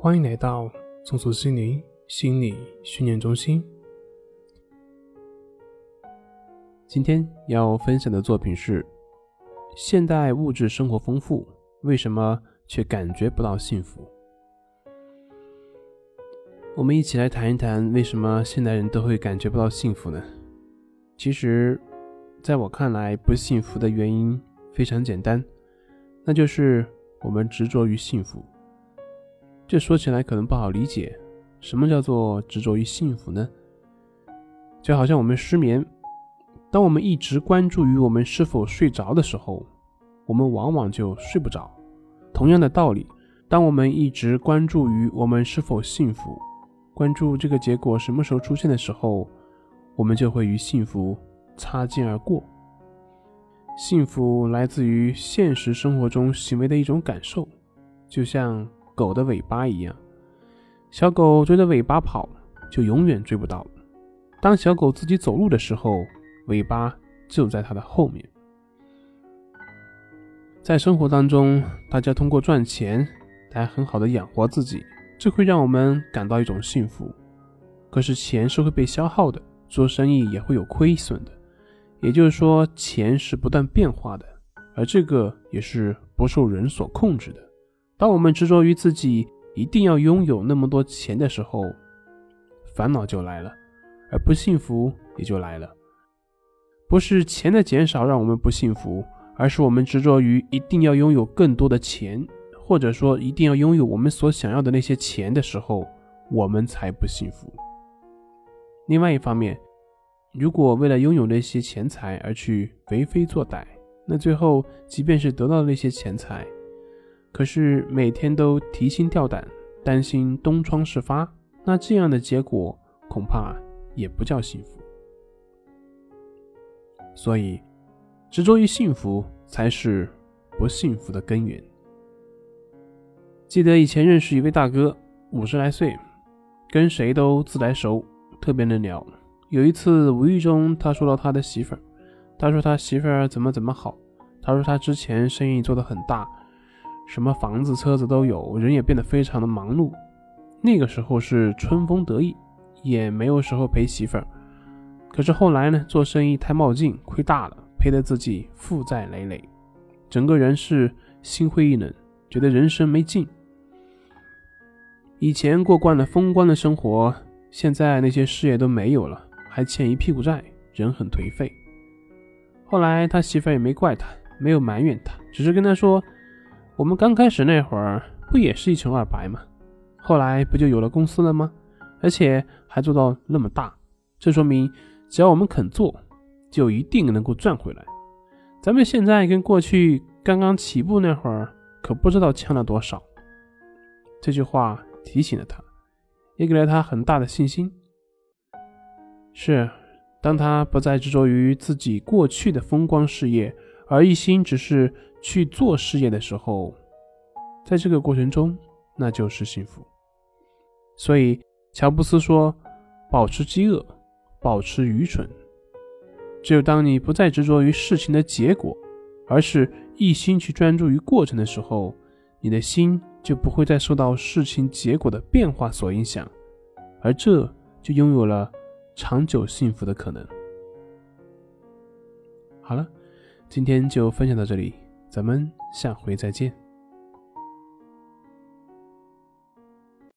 欢迎来到松鼠心灵心理训练中心。今天要分享的作品是：现代物质生活丰富，为什么却感觉不到幸福？我们一起来谈一谈，为什么现代人都会感觉不到幸福呢？其实，在我看来，不幸福的原因非常简单，那就是我们执着于幸福。这说起来可能不好理解，什么叫做执着于幸福呢？就好像我们失眠，当我们一直关注于我们是否睡着的时候，我们往往就睡不着。同样的道理，当我们一直关注于我们是否幸福，关注这个结果什么时候出现的时候，我们就会与幸福擦肩而过。幸福来自于现实生活中行为的一种感受，就像。狗的尾巴一样，小狗追着尾巴跑，就永远追不到。当小狗自己走路的时候，尾巴就在它的后面。在生活当中，大家通过赚钱来很好的养活自己，这会让我们感到一种幸福。可是钱是会被消耗的，做生意也会有亏损的。也就是说，钱是不断变化的，而这个也是不受人所控制的。当我们执着于自己一定要拥有那么多钱的时候，烦恼就来了，而不幸福也就来了。不是钱的减少让我们不幸福，而是我们执着于一定要拥有更多的钱，或者说一定要拥有我们所想要的那些钱的时候，我们才不幸福。另外一方面，如果为了拥有那些钱财而去为非作歹，那最后即便是得到那些钱财，可是每天都提心吊胆，担心东窗事发，那这样的结果恐怕也不叫幸福。所以，执着于幸福才是不幸福的根源。记得以前认识一位大哥，五十来岁，跟谁都自来熟，特别能聊。有一次无意中他说到他的媳妇儿，他说他媳妇儿怎么怎么好，他说他之前生意做得很大。什么房子、车子都有，人也变得非常的忙碌。那个时候是春风得意，也没有时候陪媳妇儿。可是后来呢，做生意太冒进，亏大了，赔得自己负债累累，整个人是心灰意冷，觉得人生没劲。以前过惯了风光的生活，现在那些事业都没有了，还欠一屁股债，人很颓废。后来他媳妇儿也没怪他，没有埋怨他，只是跟他说。我们刚开始那会儿不也是一穷二白吗？后来不就有了公司了吗？而且还做到那么大，这说明只要我们肯做，就一定能够赚回来。咱们现在跟过去刚刚起步那会儿可不知道欠了多少。这句话提醒了他，也给了他很大的信心。是，当他不再执着于自己过去的风光事业，而一心只是。去做事业的时候，在这个过程中，那就是幸福。所以，乔布斯说：“保持饥饿，保持愚蠢。只有当你不再执着于事情的结果，而是一心去专注于过程的时候，你的心就不会再受到事情结果的变化所影响，而这就拥有了长久幸福的可能。”好了，今天就分享到这里。咱们下回再见。